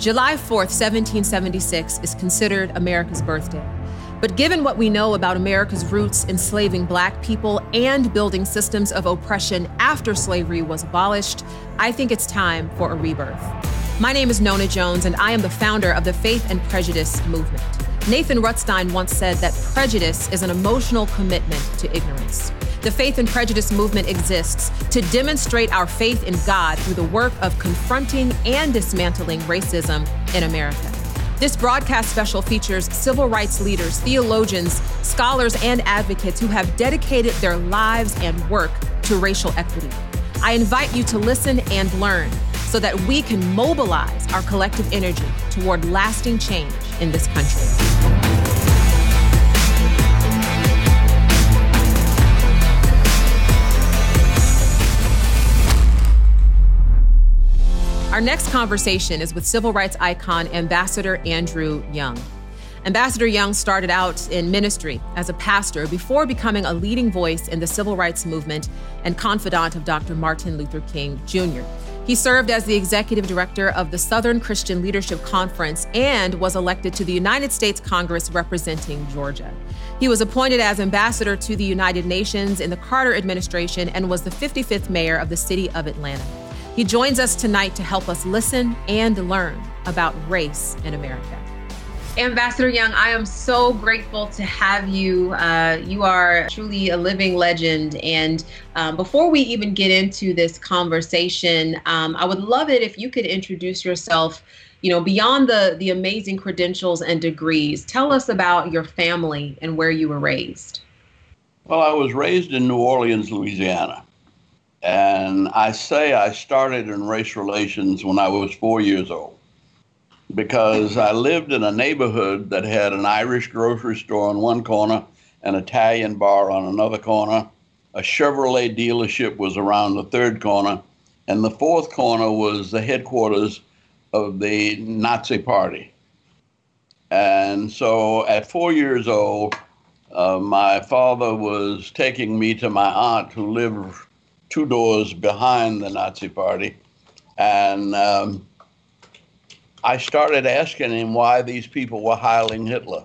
July 4th, 1776 is considered America's birthday. But given what we know about America's roots enslaving black people and building systems of oppression after slavery was abolished, I think it's time for a rebirth. My name is Nona Jones, and I am the founder of the Faith and Prejudice movement. Nathan Rutstein once said that prejudice is an emotional commitment to ignorance. The Faith and Prejudice movement exists to demonstrate our faith in God through the work of confronting and dismantling racism in America. This broadcast special features civil rights leaders, theologians, scholars, and advocates who have dedicated their lives and work to racial equity. I invite you to listen and learn so that we can mobilize our collective energy toward lasting change in this country. Our next conversation is with civil rights icon Ambassador Andrew Young. Ambassador Young started out in ministry as a pastor before becoming a leading voice in the civil rights movement and confidant of Dr. Martin Luther King Jr. He served as the executive director of the Southern Christian Leadership Conference and was elected to the United States Congress representing Georgia. He was appointed as ambassador to the United Nations in the Carter administration and was the 55th mayor of the city of Atlanta. He joins us tonight to help us listen and learn about race in America. Ambassador Young, I am so grateful to have you. Uh, you are truly a living legend. And um, before we even get into this conversation, um, I would love it if you could introduce yourself. You know, beyond the the amazing credentials and degrees, tell us about your family and where you were raised. Well, I was raised in New Orleans, Louisiana. And I say I started in race relations when I was four years old because I lived in a neighborhood that had an Irish grocery store on one corner, an Italian bar on another corner, a Chevrolet dealership was around the third corner, and the fourth corner was the headquarters of the Nazi Party. And so at four years old, uh, my father was taking me to my aunt who lived two doors behind the Nazi Party. And um, I started asking him why these people were hiling Hitler.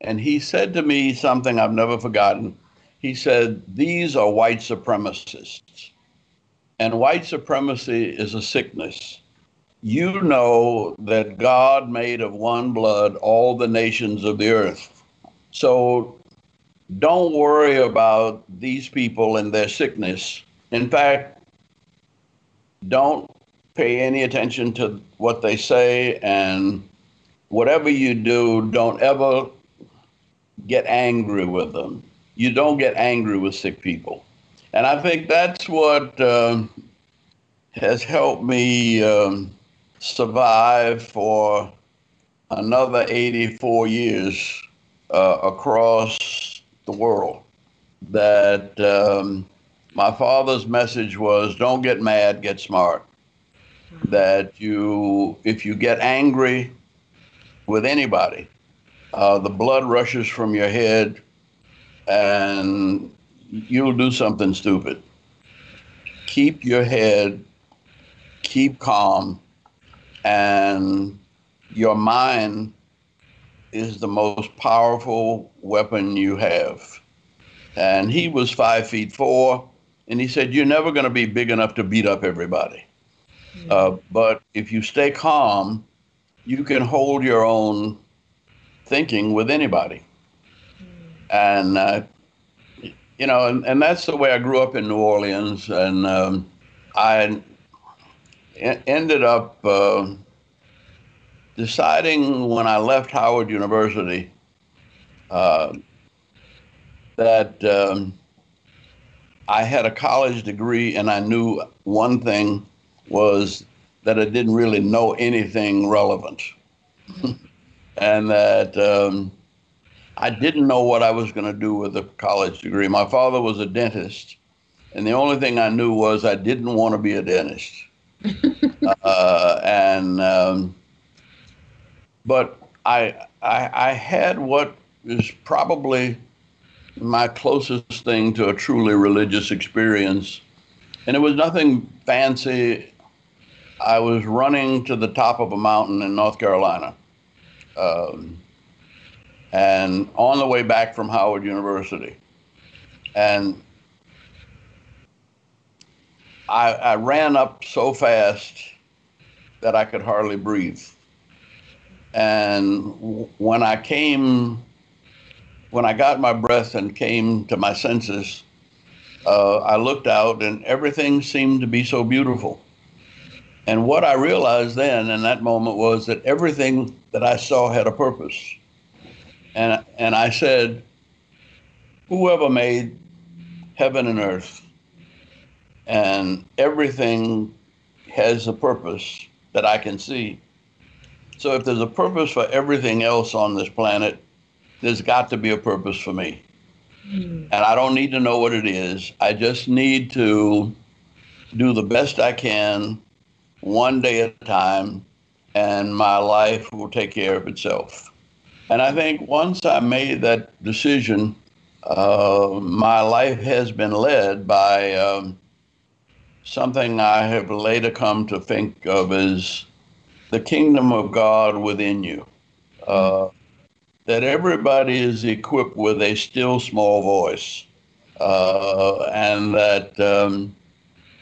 And he said to me something I've never forgotten. He said, These are white supremacists. And white supremacy is a sickness. You know that God made of one blood all the nations of the earth. So don't worry about these people and their sickness. In fact, don't pay any attention to what they say, and whatever you do, don't ever get angry with them. You don't get angry with sick people. And I think that's what uh, has helped me um, survive for another 84 years uh, across the world. That um, my father's message was don't get mad, get smart. That you, if you get angry with anybody, uh, the blood rushes from your head and you'll do something stupid. Keep your head, keep calm, and your mind is the most powerful weapon you have. And he was five feet four, and he said, You're never going to be big enough to beat up everybody. Mm-hmm. Uh, but if you stay calm, you can hold your own thinking with anybody. Mm-hmm. And, uh, you know, and, and that's the way I grew up in New Orleans. And um, I ended up. Uh, deciding when I left Howard University uh, that um, I had a college degree and I knew one thing was that I didn't really know anything relevant. and that um, I didn't know what I was going to do with a college degree. My father was a dentist, and the only thing I knew was I didn't want to be a dentist. uh, and um, but I, I, I had what is probably my closest thing to a truly religious experience. And it was nothing fancy. I was running to the top of a mountain in North Carolina. Um, and on the way back from Howard University. And I, I ran up so fast that I could hardly breathe. And when I came, when I got my breath and came to my senses, uh, I looked out and everything seemed to be so beautiful. And what I realized then in that moment was that everything that I saw had a purpose. And, and I said, whoever made heaven and earth and everything has a purpose that I can see. So if there's a purpose for everything else on this planet, there's got to be a purpose for me. Mm. And I don't need to know what it is. I just need to do the best I can one day at a time, and my life will take care of itself. And I think once I made that decision, uh, my life has been led by um, something I have later come to think of as the kingdom of God within you. Uh, that everybody is equipped with a still small voice. Uh, and that um,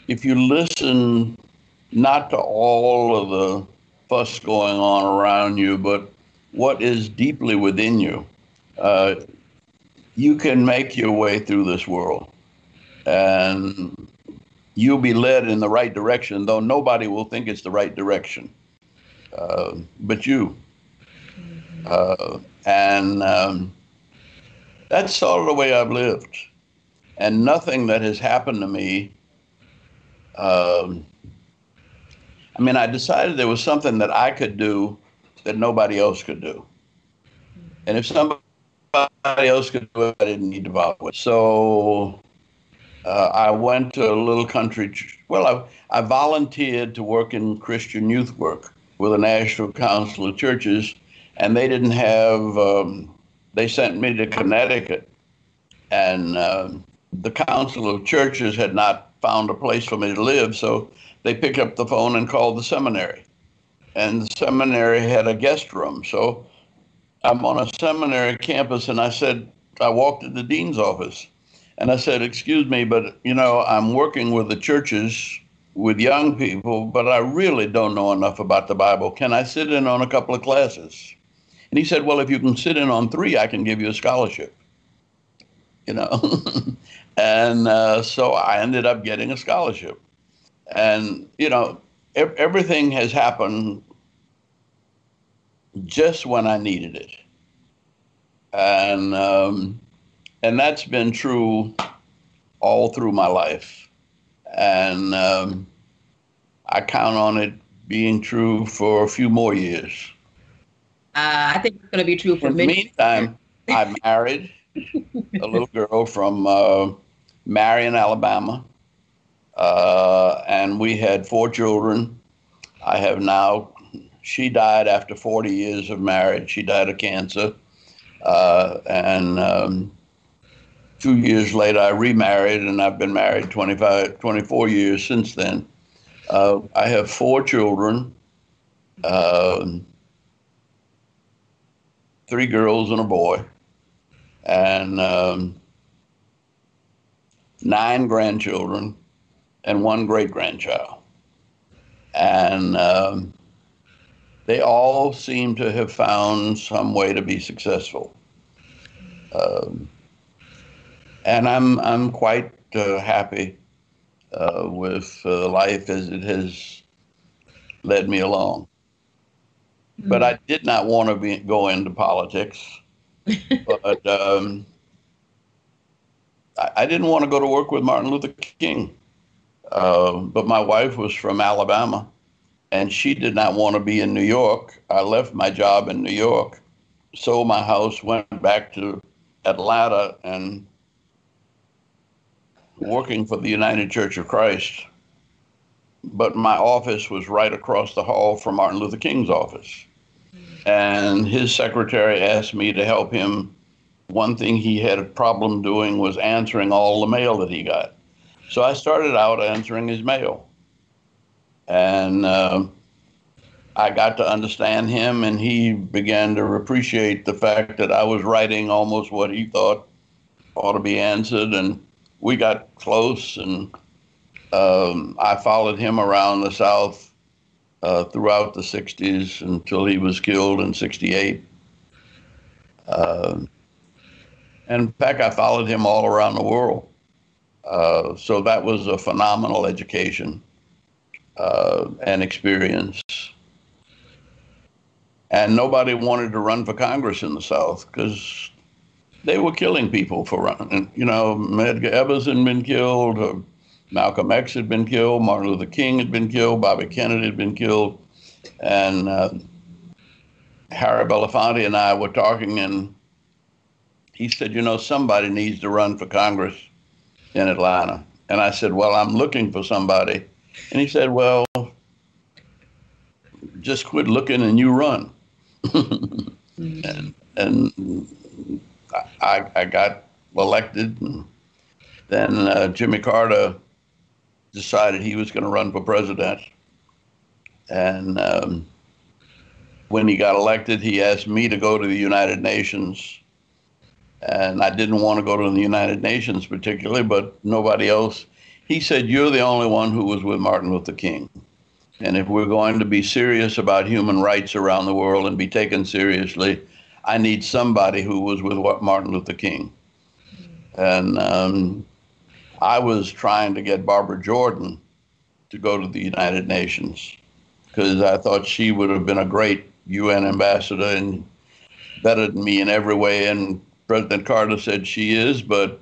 if you listen not to all of the fuss going on around you, but what is deeply within you, uh, you can make your way through this world. And you'll be led in the right direction, though nobody will think it's the right direction, uh, but you. Uh, and um, that's sort of the way I've lived. And nothing that has happened to me. Um, I mean, I decided there was something that I could do that nobody else could do. And if somebody else could do it, I didn't need to bother with. So uh, I went to a little country. Well, I, I volunteered to work in Christian youth work with the National Council of Churches, and they didn't have. Um, they sent me to Connecticut, and uh, the Council of Churches had not found a place for me to live, so they picked up the phone and called the seminary, and the seminary had a guest room. So I'm on a seminary campus, and I said, I walked to the dean's office and I said, Excuse me, but you know, I'm working with the churches with young people, but I really don't know enough about the Bible. Can I sit in on a couple of classes? And he said, Well, if you can sit in on three, I can give you a scholarship. You know? and uh, so I ended up getting a scholarship. And, you know, ev- everything has happened just when I needed it. And, um, and that's been true all through my life. And um, I count on it being true for a few more years. Uh, I think it's going to be true for In me. the meantime, I married a little girl from uh, Marion, Alabama, uh, and we had four children. I have now, she died after 40 years of marriage. She died of cancer. Uh, and um, two years later, I remarried, and I've been married 25, 24 years since then. Uh, I have four children, uh, three girls and a boy, and um, nine grandchildren, and one great grandchild. And um, they all seem to have found some way to be successful. Um, and I'm I'm quite uh, happy uh, with uh, life as it has led me along. Mm-hmm. But I did not want to be, go into politics. but um, I, I, didn't want to go to work with Martin Luther King. Uh, but my wife was from Alabama, and she did not want to be in New York. I left my job in New York, sold my house, went back to Atlanta, and working for the United Church of Christ, but my office was right across the hall from Martin Luther King's office. And his secretary asked me to help him. One thing he had a problem doing was answering all the mail that he got. So I started out answering his mail. And uh, I got to understand him, and he began to appreciate the fact that I was writing almost what he thought ought to be answered. And we got close, and um, I followed him around the South uh, throughout the 60s until he was killed in 68. Uh, and in fact, I followed him all around the world. Uh, so that was a phenomenal education uh, and experience. And nobody wanted to run for Congress in the South because they were killing people for running. You know, Medgar Evers had been killed, uh, Malcolm X had been killed, Martin Luther King had been killed, Bobby Kennedy had been killed, and uh, Harry Belafonte and I were talking, and he said, "You know, somebody needs to run for Congress in Atlanta." And I said, "Well, I'm looking for somebody," and he said, "Well." Just quit looking and you run. and and I, I got elected, and then uh, Jimmy Carter decided he was going to run for president. And um, when he got elected, he asked me to go to the United Nations. And I didn't want to go to the United Nations particularly, but nobody else. He said, You're the only one who was with Martin Luther King. And if we're going to be serious about human rights around the world and be taken seriously, I need somebody who was with Martin Luther King. And um, I was trying to get Barbara Jordan to go to the United Nations because I thought she would have been a great UN ambassador and better than me in every way. And President Carter said she is, but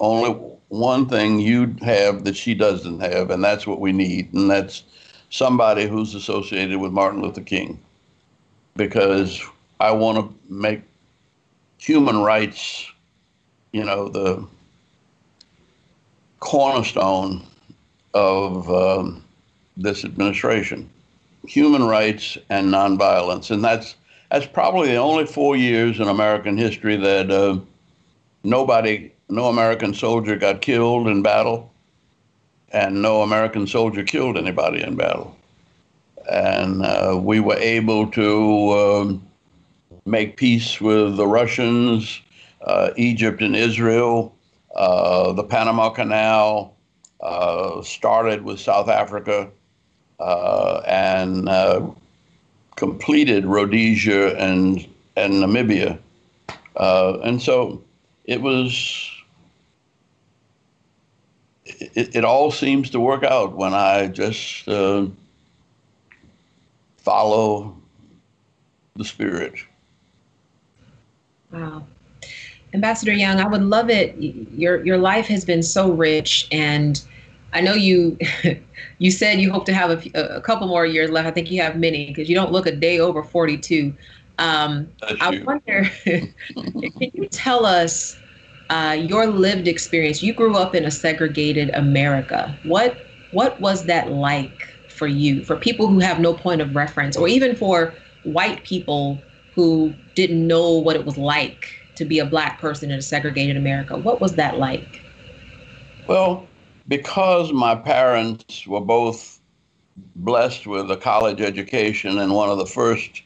only one thing you have that she doesn't have, and that's what we need, and that's somebody who's associated with Martin Luther King. Because I want to make human rights, you know, the cornerstone of um, this administration. Human rights and nonviolence, and that's that's probably the only four years in American history that uh, nobody, no American soldier got killed in battle, and no American soldier killed anybody in battle, and uh, we were able to. Um, make peace with the Russians, uh, Egypt and Israel. Uh, the Panama Canal uh, started with South Africa uh, and uh, completed Rhodesia and, and Namibia. And so it was, it, it, all seems to work out when I just follow the spirit. Wow. Ambassador Young, I would love it. Your your life has been so rich, and I know you you said you hope to have a, a couple more years left. I think you have many because you don't look a day over 42. Um, I wonder, can you tell us uh, your lived experience? You grew up in a segregated America. What what was that like for you? For people who have no point of reference, or even for white people who didn't know what it was like to be a black person in a segregated America. What was that like? Well, because my parents were both blessed with a college education and one of the first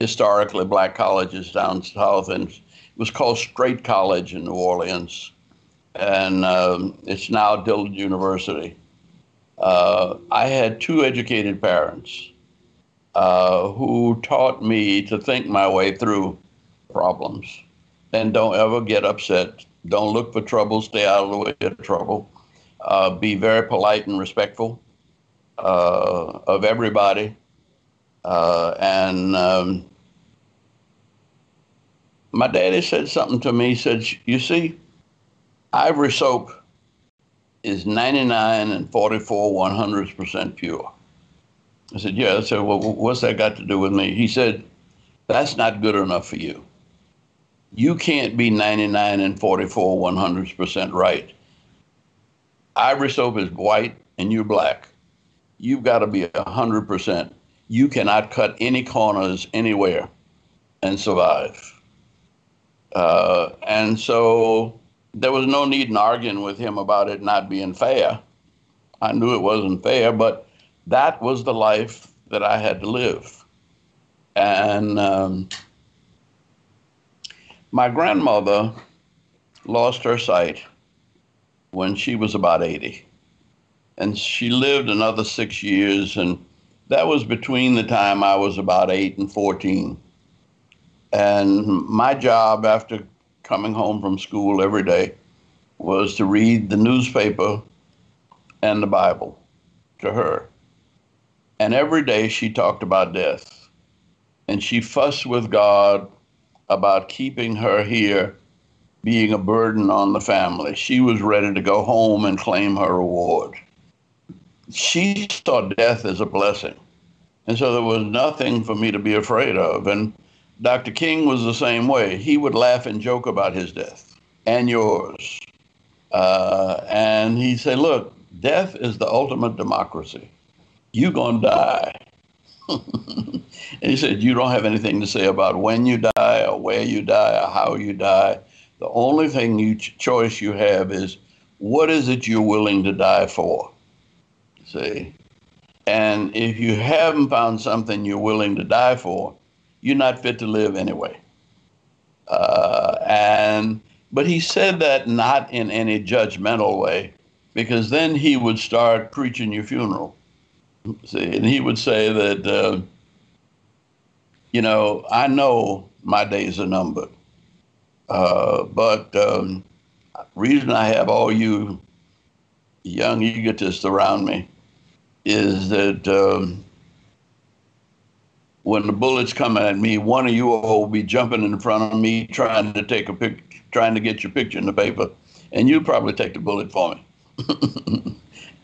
historically black colleges down south, and it was called Straight College in New Orleans, and um, it's now Dillard University. Uh, I had two educated parents uh, who taught me to think my way through problems and don't ever get upset. Don't look for trouble. Stay out of the way of trouble. Uh, be very polite and respectful uh, of everybody. Uh, and um, my daddy said something to me. He said, You see, ivory soap is 99 and 44 100% pure. I said, Yeah. I said, Well, what's that got to do with me? He said, That's not good enough for you. You can't be 99 and 44 100% right. Ivory soap is white and you're black. You've got to be 100%. You cannot cut any corners anywhere and survive. Uh, and so there was no need in arguing with him about it not being fair. I knew it wasn't fair, but that was the life that I had to live. And um, my grandmother lost her sight when she was about 80. And she lived another six years, and that was between the time I was about eight and 14. And my job after coming home from school every day was to read the newspaper and the Bible to her. And every day she talked about death. And she fussed with God about keeping her here being a burden on the family. She was ready to go home and claim her reward. She saw death as a blessing. And so there was nothing for me to be afraid of. And Dr. King was the same way. He would laugh and joke about his death and yours. Uh, and he'd say, Look, death is the ultimate democracy. You're going to die. and he said, You don't have anything to say about when you die or where you die or how you die. The only thing you ch- choice you have is what is it you're willing to die for? See? And if you haven't found something you're willing to die for, you're not fit to live anyway. Uh, and but he said that not in any judgmental way, because then he would start preaching your funeral. See, and he would say that, uh, you know, I know my days are numbered, uh, but um, reason I have all you young egotists around me is that um, when the bullets come at me, one of you all will be jumping in front of me trying to take a pic, trying to get your picture in the paper, and you'll probably take the bullet for me.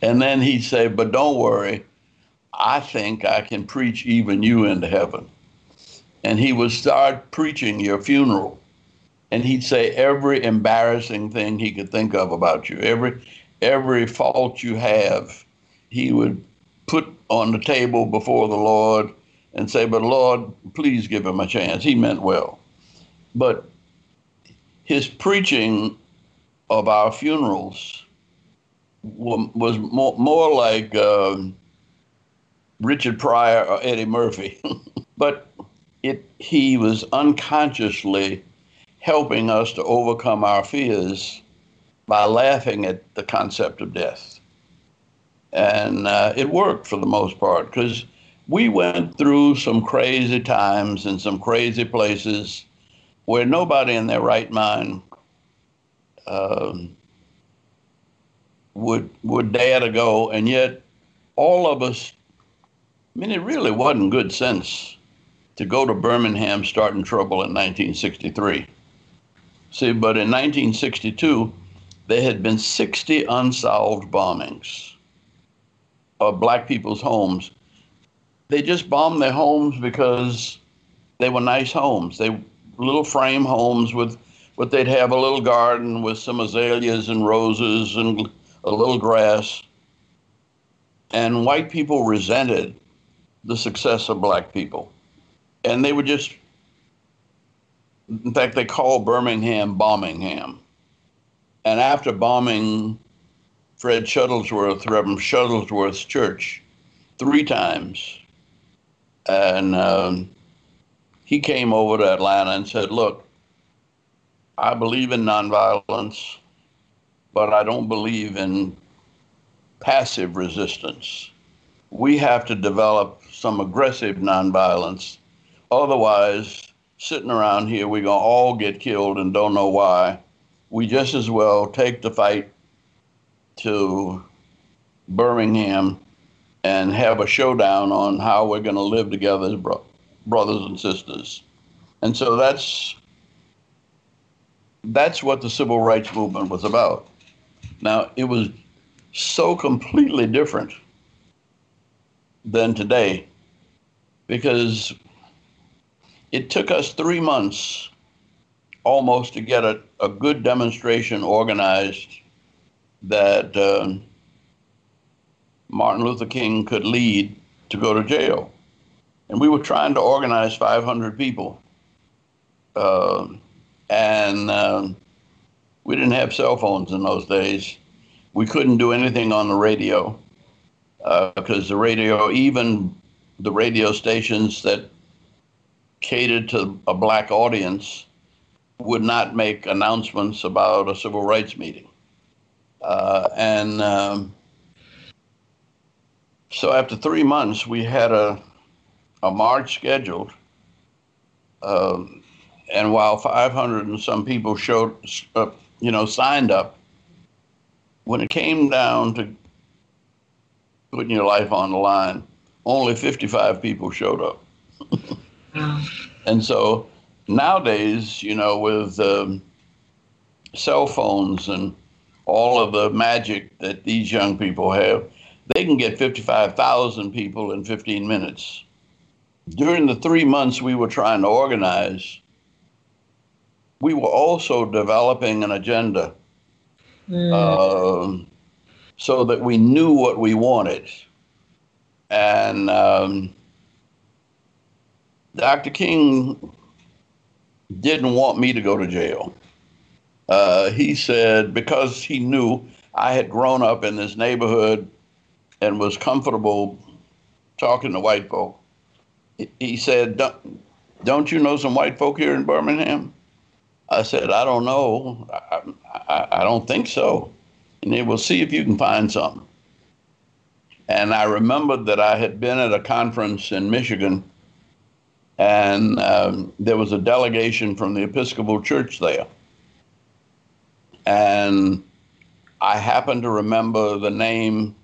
and then he'd say, "But don't worry, I think I can preach even you into heaven." And he would start preaching your funeral, and he'd say every embarrassing thing he could think of about you, every every fault you have, he would put on the table before the Lord and say, But Lord, please give him a chance. He meant well. But his preaching of our funerals was more, more like uh, Richard Pryor or Eddie Murphy. but it, he was unconsciously helping us to overcome our fears by laughing at the concept of death. And uh, it worked for the most part because we went through some crazy times and some crazy places where nobody in their right mind um, would would dare to go, and yet all of us. I mean, it really wasn't good sense to go to Birmingham starting trouble in 1963. See, but in 1962, there had been 60 unsolved bombings of black people's homes. They just bombed their homes because they were nice homes. They little frame homes with, but they'd have a little garden with some azaleas and roses and a little grass. And white people resented the success of black people. And they would just, in fact, they called Birmingham Bombingham. And after bombing Fred Shuttlesworth, Reverend Shuttlesworth's church, three times, and um, he came over to Atlanta and said, Look, I believe in nonviolence but I don't believe in passive resistance. We have to develop some aggressive nonviolence. Otherwise, sitting around here, we're going to all get killed and don't know why. We just as well take the fight to Birmingham and have a showdown on how we're going to live together as bro- brothers and sisters. And so that's that's what the civil rights movement was about. Now, it was so completely different than today because it took us three months almost to get a, a good demonstration organized that uh, Martin Luther King could lead to go to jail. And we were trying to organize 500 people. Uh, and um, we didn't have cell phones in those days. We couldn't do anything on the radio. Because uh, the radio, even the radio stations that catered to a black audience, would not make announcements about a civil rights meeting. Uh, and um, so after three months, we had a, a march scheduled. Um, and while 500 and some people showed, uh, you know, signed up, when it came down to putting your life on the line, only 55 people showed up. And so nowadays, you know, with um, cell phones and all of the magic that these young people have, they can get 55,000 people in 15 minutes. During the three months we were trying to organize, we were also developing an agenda mm. uh, so that we knew what we wanted. And um, Dr. King didn't want me to go to jail. Uh, he said because he knew I had grown up in this neighborhood and was comfortable talking to white folk. He said, don't, don't you know some white folk here in Birmingham? I said, I don't know. I, I, I don't think so. And he will see if you can find something. And I remembered that I had been at a conference in Michigan and um, there was a delegation from the Episcopal Church there. And I happened to remember the name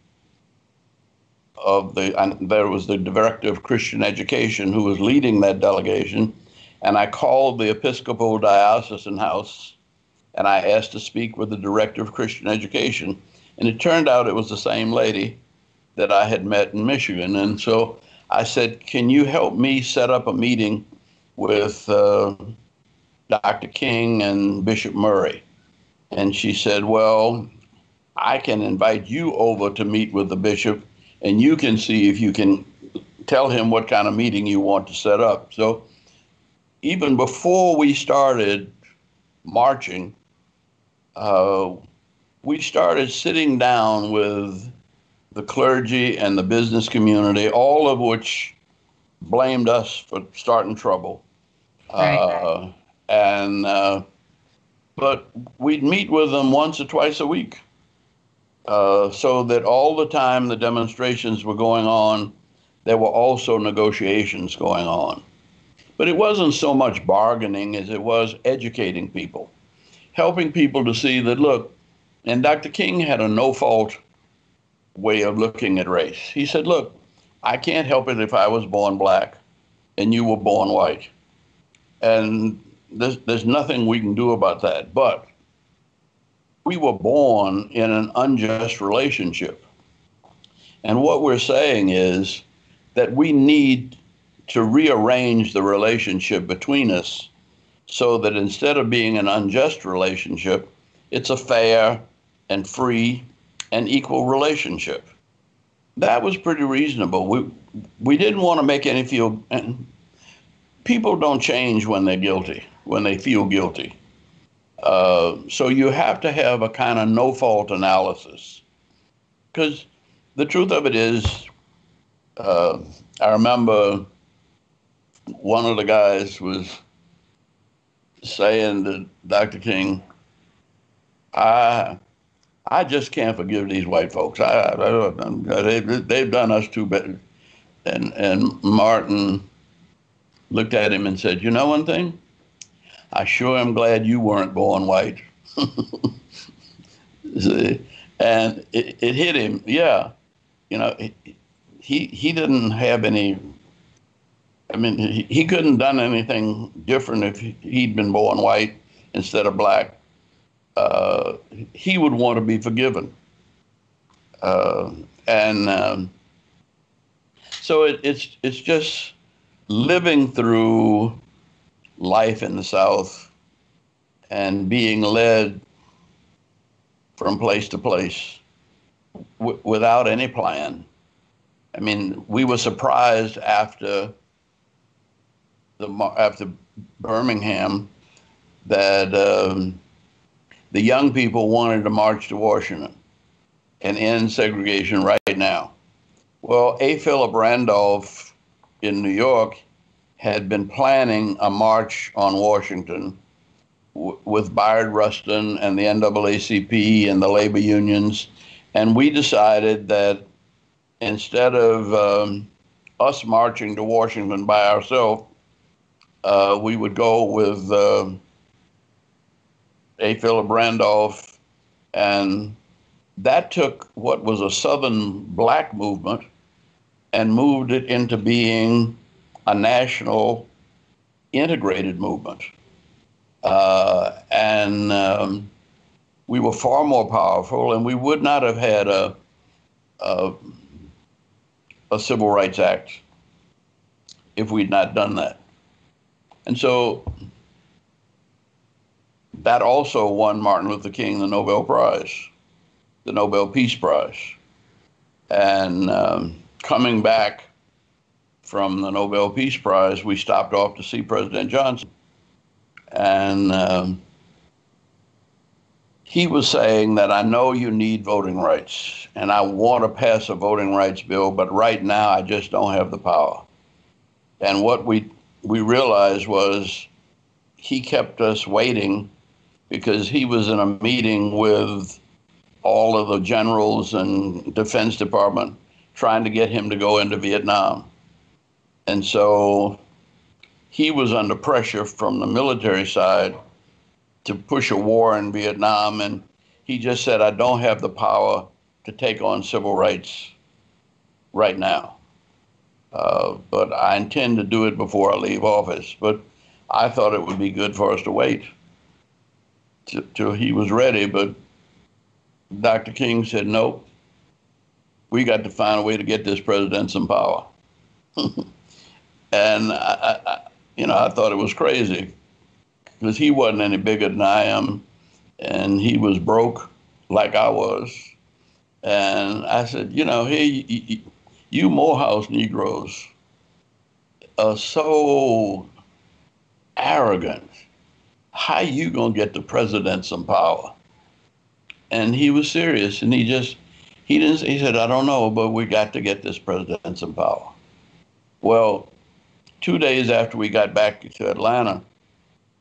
of the, and there was the director of Christian education who was leading that delegation. And I called the Episcopal Diocesan House and I asked to speak with the director of Christian education. And it turned out it was the same lady that I had met in Michigan. And so I said, Can you help me set up a meeting with uh, Dr. King and Bishop Murray? And she said, Well, I can invite you over to meet with the bishop, and you can see if you can tell him what kind of meeting you want to set up. So even before we started marching, uh, we started sitting down with the clergy and the business community, all of which blamed us for starting trouble. Right. Uh, and uh, but we'd meet with them once or twice a week, uh, so that all the time the demonstrations were going on, there were also negotiations going on. But it wasn't so much bargaining as it was educating people, helping people to see that look. And Dr. King had a no fault way of looking at race. He said, Look, I can't help it if I was born black and you were born white. And there's, there's nothing we can do about that. But we were born in an unjust relationship. And what we're saying is that we need to rearrange the relationship between us so that instead of being an unjust relationship, it's a fair and free and equal relationship. That was pretty reasonable. We we didn't want to make any feel. And people don't change when they're guilty, when they feel guilty. Uh, so you have to have a kind of no fault analysis, because the truth of it is, uh, I remember one of the guys was saying to Dr. King, I I just can't forgive these white folks. I, I, they, they've done us too bad. And, and Martin looked at him and said, You know one thing? I sure am glad you weren't born white. See? and it, it hit him. Yeah. You know, he, he didn't have any I mean, he, he couldn't have done anything different if he'd been born white instead of black uh, he would want to be forgiven. Uh, and um, so it, it's it's just living through life in the South and being led from place to place w- without any plan. I mean, we were surprised after the after Birmingham that. Um, the young people wanted to march to Washington and end segregation right now. Well, A. Philip Randolph in New York had been planning a march on Washington w- with Bayard Rustin and the NAACP and the labor unions. And we decided that instead of um, us marching to Washington by ourselves, uh, we would go with uh, A. Philip Randolph. And that took what was a Southern black movement and moved it into being a national integrated movement. Uh, and um, we were far more powerful, and we would not have had a, a, a Civil Rights Act if we'd not done that. And so that also won Martin Luther King the Nobel Prize, the Nobel Peace Prize. And um, coming back from the Nobel Peace Prize, we stopped off to see President Johnson. And um, he was saying that I know you need voting rights and I want to pass a voting rights bill, but right now I just don't have the power. And what we, we realized was he kept us waiting because he was in a meeting with all of the generals and Defense Department trying to get him to go into Vietnam. And so he was under pressure from the military side to push a war in Vietnam. And he just said, I don't have the power to take on civil rights right now. Uh, but I intend to do it before I leave office. But I thought it would be good for us to wait till he was ready. But Dr. King said, nope, we got to find a way to get this president some power. and I, I, you know, I thought it was crazy because he wasn't any bigger than I am, and he was broke like I was. And I said, you know, hey, you, Morehouse Negroes are so arrogant. How you gonna get the president some power? And he was serious, and he just he didn't. He said, I don't know, but we got to get this president some power. Well, two days after we got back to Atlanta,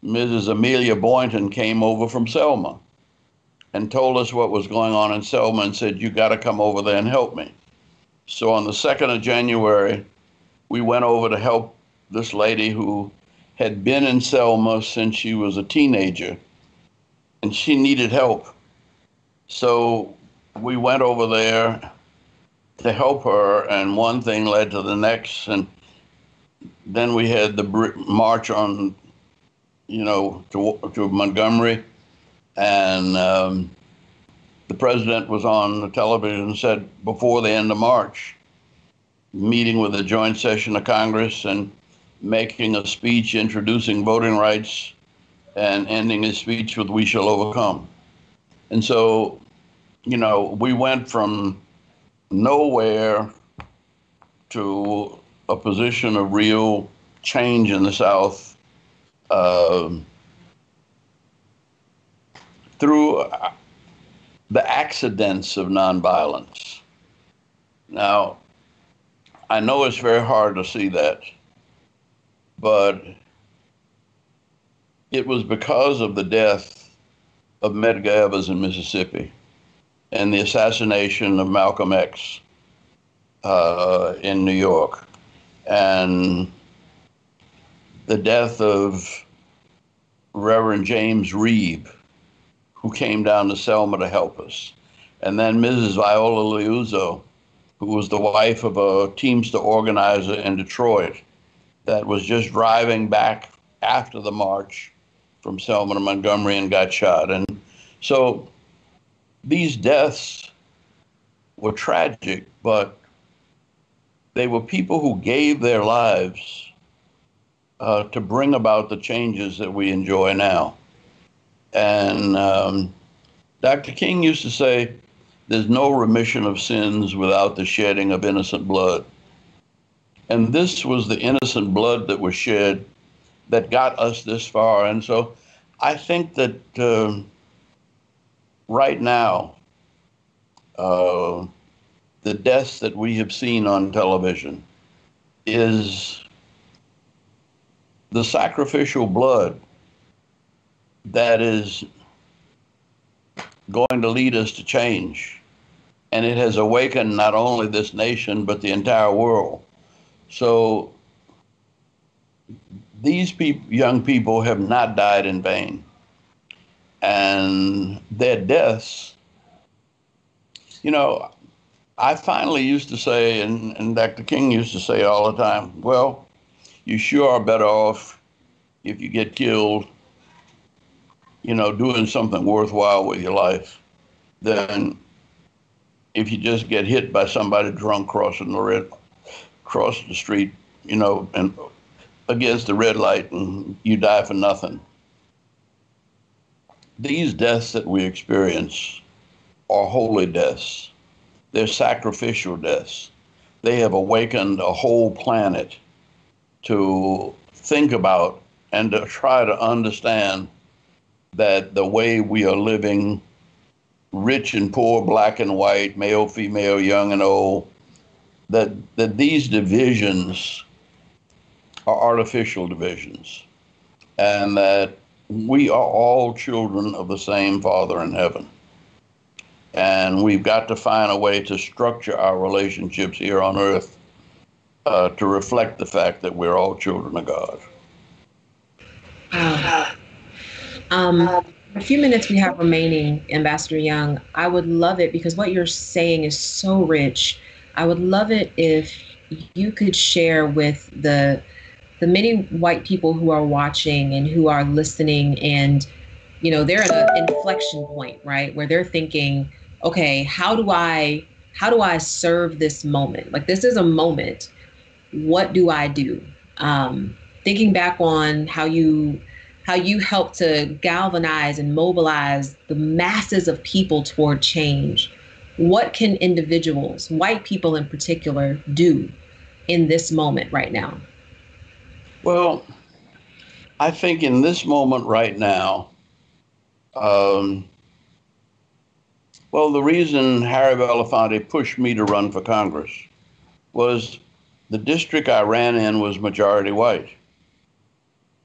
Mrs. Amelia Boynton came over from Selma and told us what was going on in Selma and said, You got to come over there and help me. So on the 2nd of January, we went over to help this lady who had been in Selma since she was a teenager and she needed help. So we went over there to help her, and one thing led to the next. And then we had the march on, you know, to, to Montgomery, and um, the president was on the television and said before the end of March, meeting with a joint session of Congress and making a speech introducing voting rights and ending his speech with "We shall overcome." And so, you know, we went from nowhere to a position of real change in the South uh, through the accidents of nonviolence. Now, I know it's very hard to see that, but it was because of the death of Medgar Evers in Mississippi and the assassination of Malcolm X uh, in New York and the death of Reverend James Reeb, who came down to Selma to help us. And then Mrs. Viola Liuzzo, who was the wife of a Teamster organizer in Detroit that was just driving back after the march from Selma to Montgomery and got shot. And so these deaths were tragic, but they were people who gave their lives uh, to bring about the changes that we enjoy now. And um, Dr. King used to say, there's no remission of sins without the shedding of innocent blood. And this was the innocent blood that was shed that got us this far. And so I think that uh, right now, uh, the deaths that we have seen on television is the sacrificial blood that is going to lead us to change. And it has awakened not only this nation, but the entire world. So these young people have not died in vain. And their deaths, you know, I finally used to say, and, and Dr. King used to say all the time, well, you sure are better off if you get killed, you know, doing something worthwhile with your life than if you just get hit by somebody drunk crossing the red, cross the street, you know, and against the red light and you die for nothing. These deaths that we experience are holy deaths. They're sacrificial deaths. They have awakened a whole planet to think about and to try to understand that the way we are living, rich and poor, black and white, male, female, young and old, that, that these divisions are artificial divisions and that we are all children of the same Father in heaven. And we've got to find a way to structure our relationships here on earth uh, to reflect the fact that we're all children of God. Um, a few minutes we have remaining, Ambassador Young. I would love it because what you're saying is so rich. I would love it if you could share with the the many white people who are watching and who are listening and you know they're at an inflection point right where they're thinking okay how do i how do i serve this moment like this is a moment what do I do? Um, thinking back on how you how you help to galvanize and mobilize the masses of people toward change. What can individuals, white people in particular, do in this moment right now? Well, I think in this moment right now, um, well, the reason Harry Belafonte pushed me to run for Congress was the district I ran in was majority white.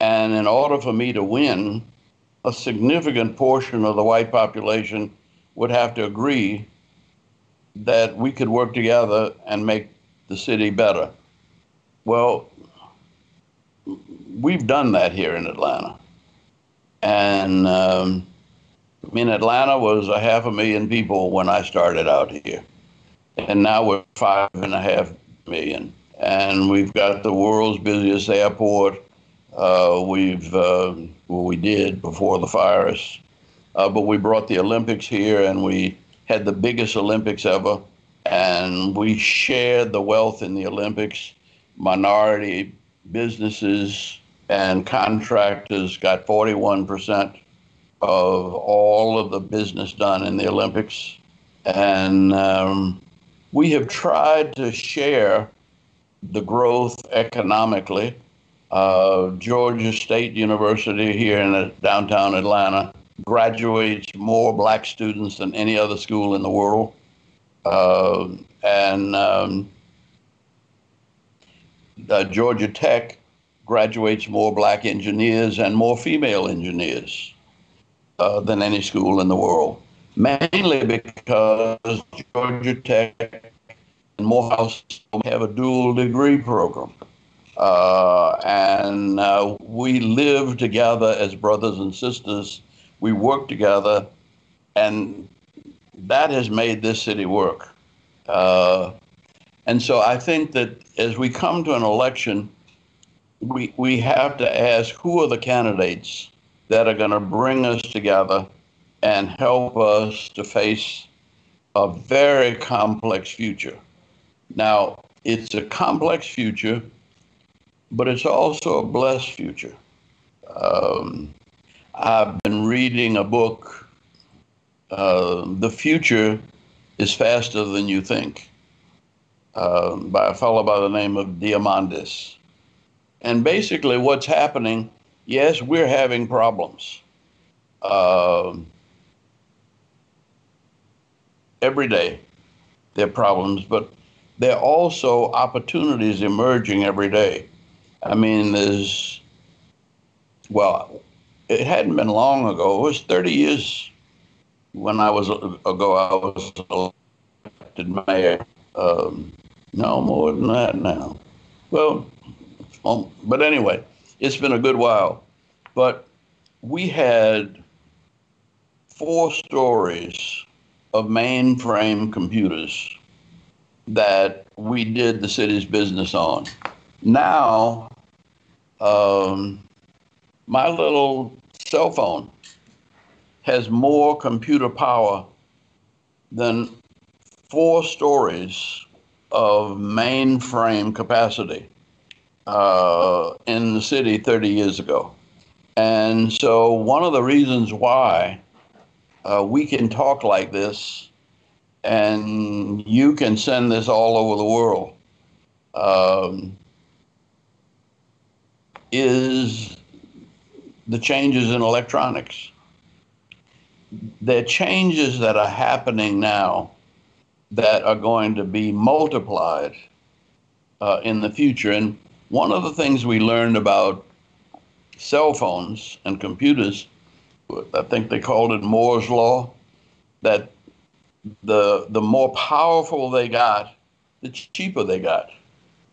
And in order for me to win, a significant portion of the white population would have to agree that we could work together and make the city better. Well, we've done that here in Atlanta. And um, I mean, Atlanta was a half a million people when I started out here. And now we're five and a half million and we've got the world's busiest airport. Uh, we've uh, well, we did before the virus, uh, but we brought the Olympics here, and we had the biggest Olympics ever, and we shared the wealth in the Olympics. Minority businesses and contractors got 41% of all of the business done in the Olympics, and um, we have tried to share the growth economically. Uh, Georgia State University here in downtown Atlanta graduates more black students than any other school in the world. Uh, and um, Georgia Tech graduates more black engineers and more female engineers uh, than any school in the world, mainly because Georgia Tech and Morehouse have a dual degree program. Uh, and uh, we live together as brothers and sisters. We work together, and that has made this city work. Uh, and so I think that as we come to an election, we, we have to ask who are the candidates that are going to bring us together and help us to face a very complex future. Now, it's a complex future, but it's also a blessed future. Um, I've been reading a book, uh, The Future is Faster Than You Think, uh, by a fellow by the name of Diamandis. And basically, what's happening, yes, we're having problems. Uh, every day there are problems, but there are also opportunities emerging every day. I mean, there's, well, it hadn't been long ago. It was 30 years when I was ago. I was elected mayor. Um, no more than that now. Well, um, but anyway, it's been a good while. But we had four stories of mainframe computers that we did the city's business on. Now, um, my little cell phone has more computer power than four stories of mainframe capacity uh, in the city 30 years ago. And so, one of the reasons why uh, we can talk like this and you can send this all over the world um, is the changes in electronics. The changes that are happening now that are going to be multiplied uh, in the future. And one of the things we learned about cell phones and computers, I think they called it Moore's Law, that the the more powerful they got, the cheaper they got.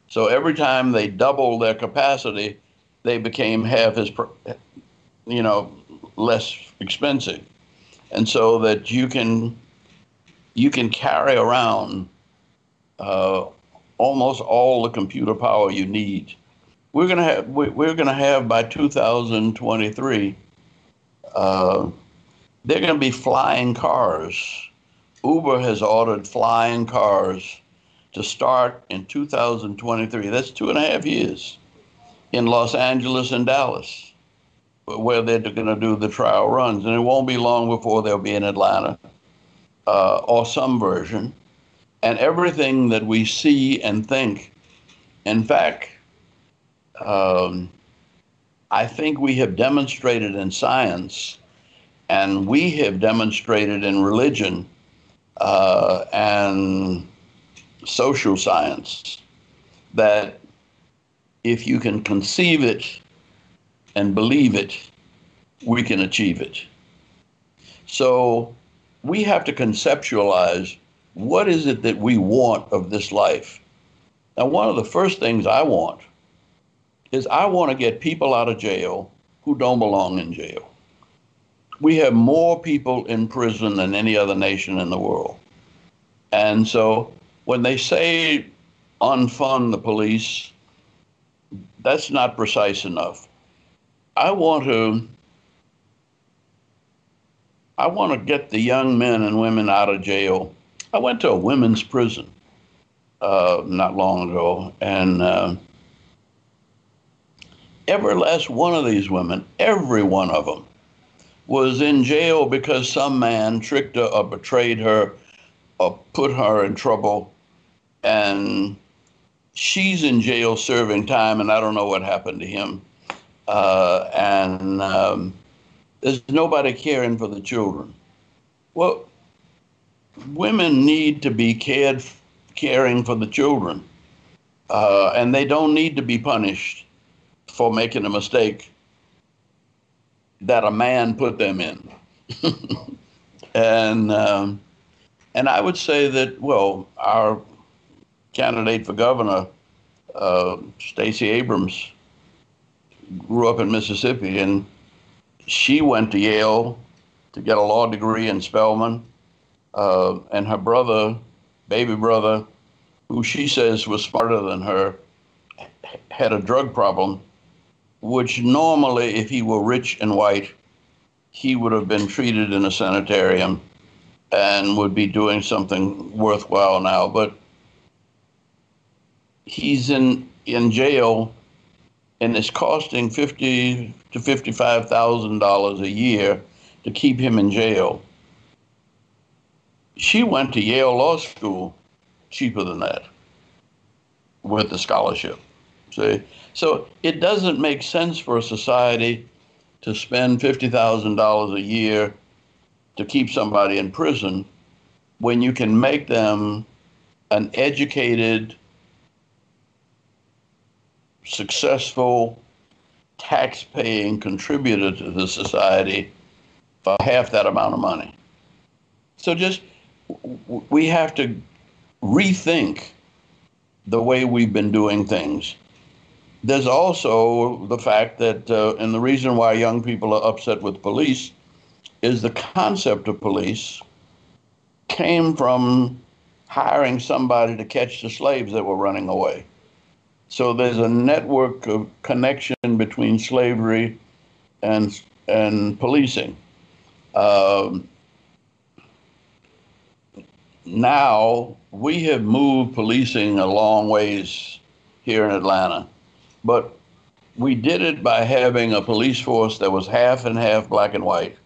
So every time they doubled their capacity, they became half as, you know, less expensive, and so that you can you can carry around uh, almost all the computer power you need. We're gonna have we're gonna have by 2023. Uh, they're gonna be flying cars. Uber has ordered flying cars to start in 2023. That's two and a half years in Los Angeles and Dallas, where they're going to do the trial runs. And it won't be long before they'll be in Atlanta uh, or some version and everything that we see and think. In fact, um, I think we have demonstrated in science and we have demonstrated in religion uh, and social science that if you can conceive it and believe it, we can achieve it. So we have to conceptualize what is it that we want of this life? Now, one of the first things I want is I want to get people out of jail who don't belong in jail. We have more people in prison than any other nation in the world. And so when they say unfund the police, that's not precise enough. I want to I want to get the young men and women out of jail I went to a women's prison uh, not long ago, and uh, every last one of these women, every one of them, was in jail because some man tricked her or betrayed her or put her in trouble, and she's in jail serving time, and I don't know what happened to him. Uh, and um, there's nobody caring for the children. Well, women need to be cared caring for the children, uh, and they don't need to be punished for making a mistake that a man put them in. and um, and I would say that well, our candidate for governor, uh, Stacey Abrams, grew up in Mississippi, and she went to Yale to get a law degree in Spelman uh, and her brother, baby brother, who she says was smarter than her, had a drug problem, which normally, if he were rich and white, he would have been treated in a sanitarium and would be doing something worthwhile now. But he's in in jail, and it's costing fifty to fifty-five thousand dollars a year to keep him in jail she went to Yale Law School cheaper than that with the scholarship. See? So it doesn't make sense for a society to spend $50,000 a year to keep somebody in prison when you can make them an educated, successful, tax paying contributor to the society for half that amount of money. So just we have to rethink the way we've been doing things. There's also the fact that, uh, and the reason why young people are upset with police is the concept of police came from hiring somebody to catch the slaves that were running away. So there's a network of connection between slavery and and policing. Um, now we have moved policing a long ways here in Atlanta, but we did it by having a police force that was half and half black and white,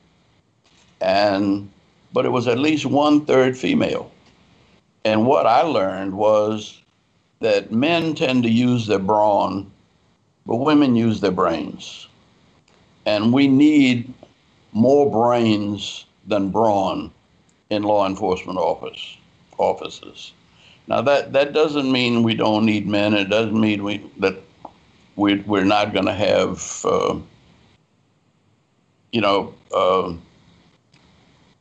and but it was at least one third female. And what I learned was that men tend to use their brawn, but women use their brains, and we need more brains than brawn in law enforcement office offices. Now that that doesn't mean we don't need men. It doesn't mean we that we we're not going to have uh, you know uh,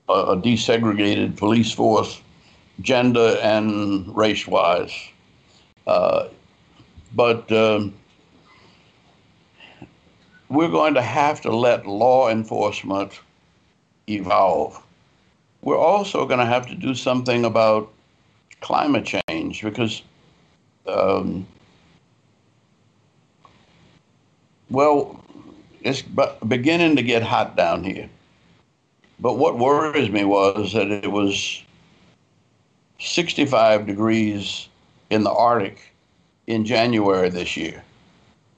a, desegregated police force, gender and race wise. Uh, but um, we're going to have to let law enforcement evolve we're also going to have to do something about climate change because, um, well, it's beginning to get hot down here. But what worries me was that it was 65 degrees in the Arctic in January this year.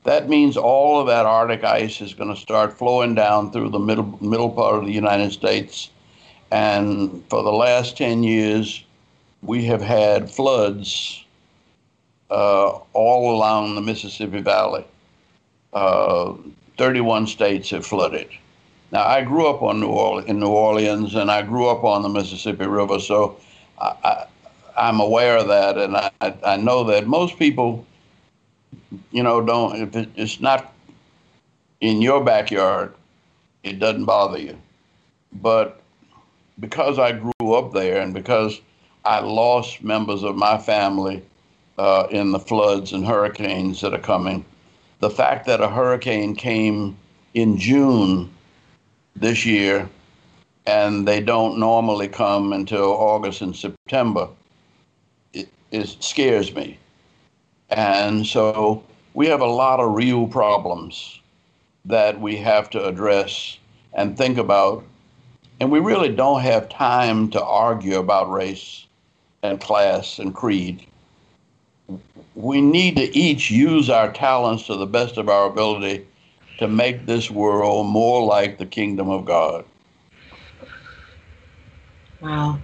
That means all of that Arctic ice is going to start flowing down through the middle middle part of the United States and for the last 10 years, we have had floods uh, all along the Mississippi Valley. Uh, 31 states have flooded. Now, I grew up on New Orleans, in New Orleans, and I grew up on the Mississippi River, so I, am aware of that, and I, I know that most people, you know, don't. If it, it's not in your backyard, it doesn't bother you. But because I grew up there and because I lost members of my family uh, in the floods and hurricanes that are coming, the fact that a hurricane came in June this year and they don't normally come until August and September, it scares me. And so we have a lot of real problems that we have to address and think about and we really don't have time to argue about race and class and creed. We need to each use our talents to the best of our ability to make this world more like the kingdom of God. Wow.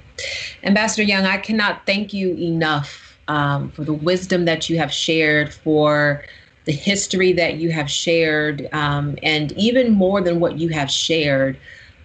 Ambassador Young, I cannot thank you enough um, for the wisdom that you have shared, for the history that you have shared, um, and even more than what you have shared,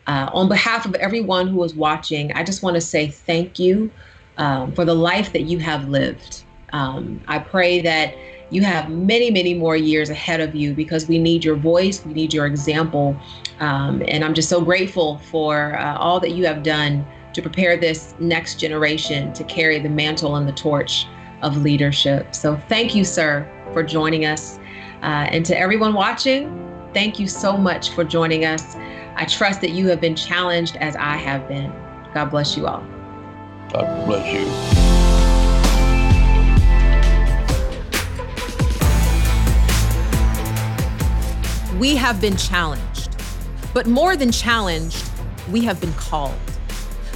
uh, on behalf of everyone who is watching, I just want to say thank you um, for the life that you have lived. Um, I pray that you have many, many more years ahead of you because we need your voice, we need your example. Um, and I'm just so grateful for uh, all that you have done to prepare this next generation to carry the mantle and the torch of leadership. So thank you, sir, for joining us. Uh, and to everyone watching, thank you so much for joining us. I trust that you have been challenged as I have been. God bless you all. God bless you. We have been challenged, but more than challenged, we have been called.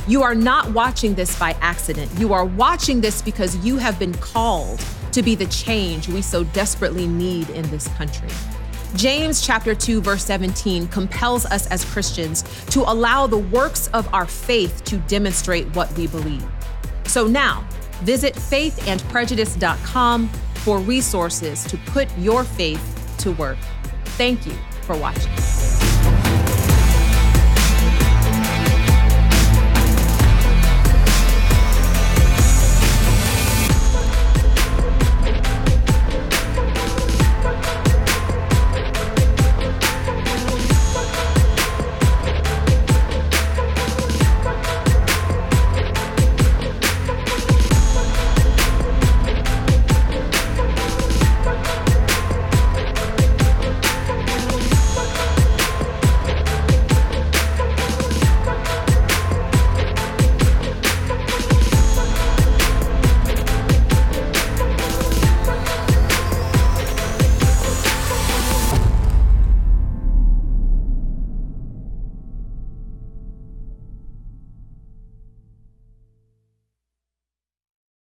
You are not watching this by accident. You are watching this because you have been called to be the change we so desperately need in this country. James chapter 2 verse 17 compels us as Christians to allow the works of our faith to demonstrate what we believe. So now, visit faithandprejudice.com for resources to put your faith to work. Thank you for watching.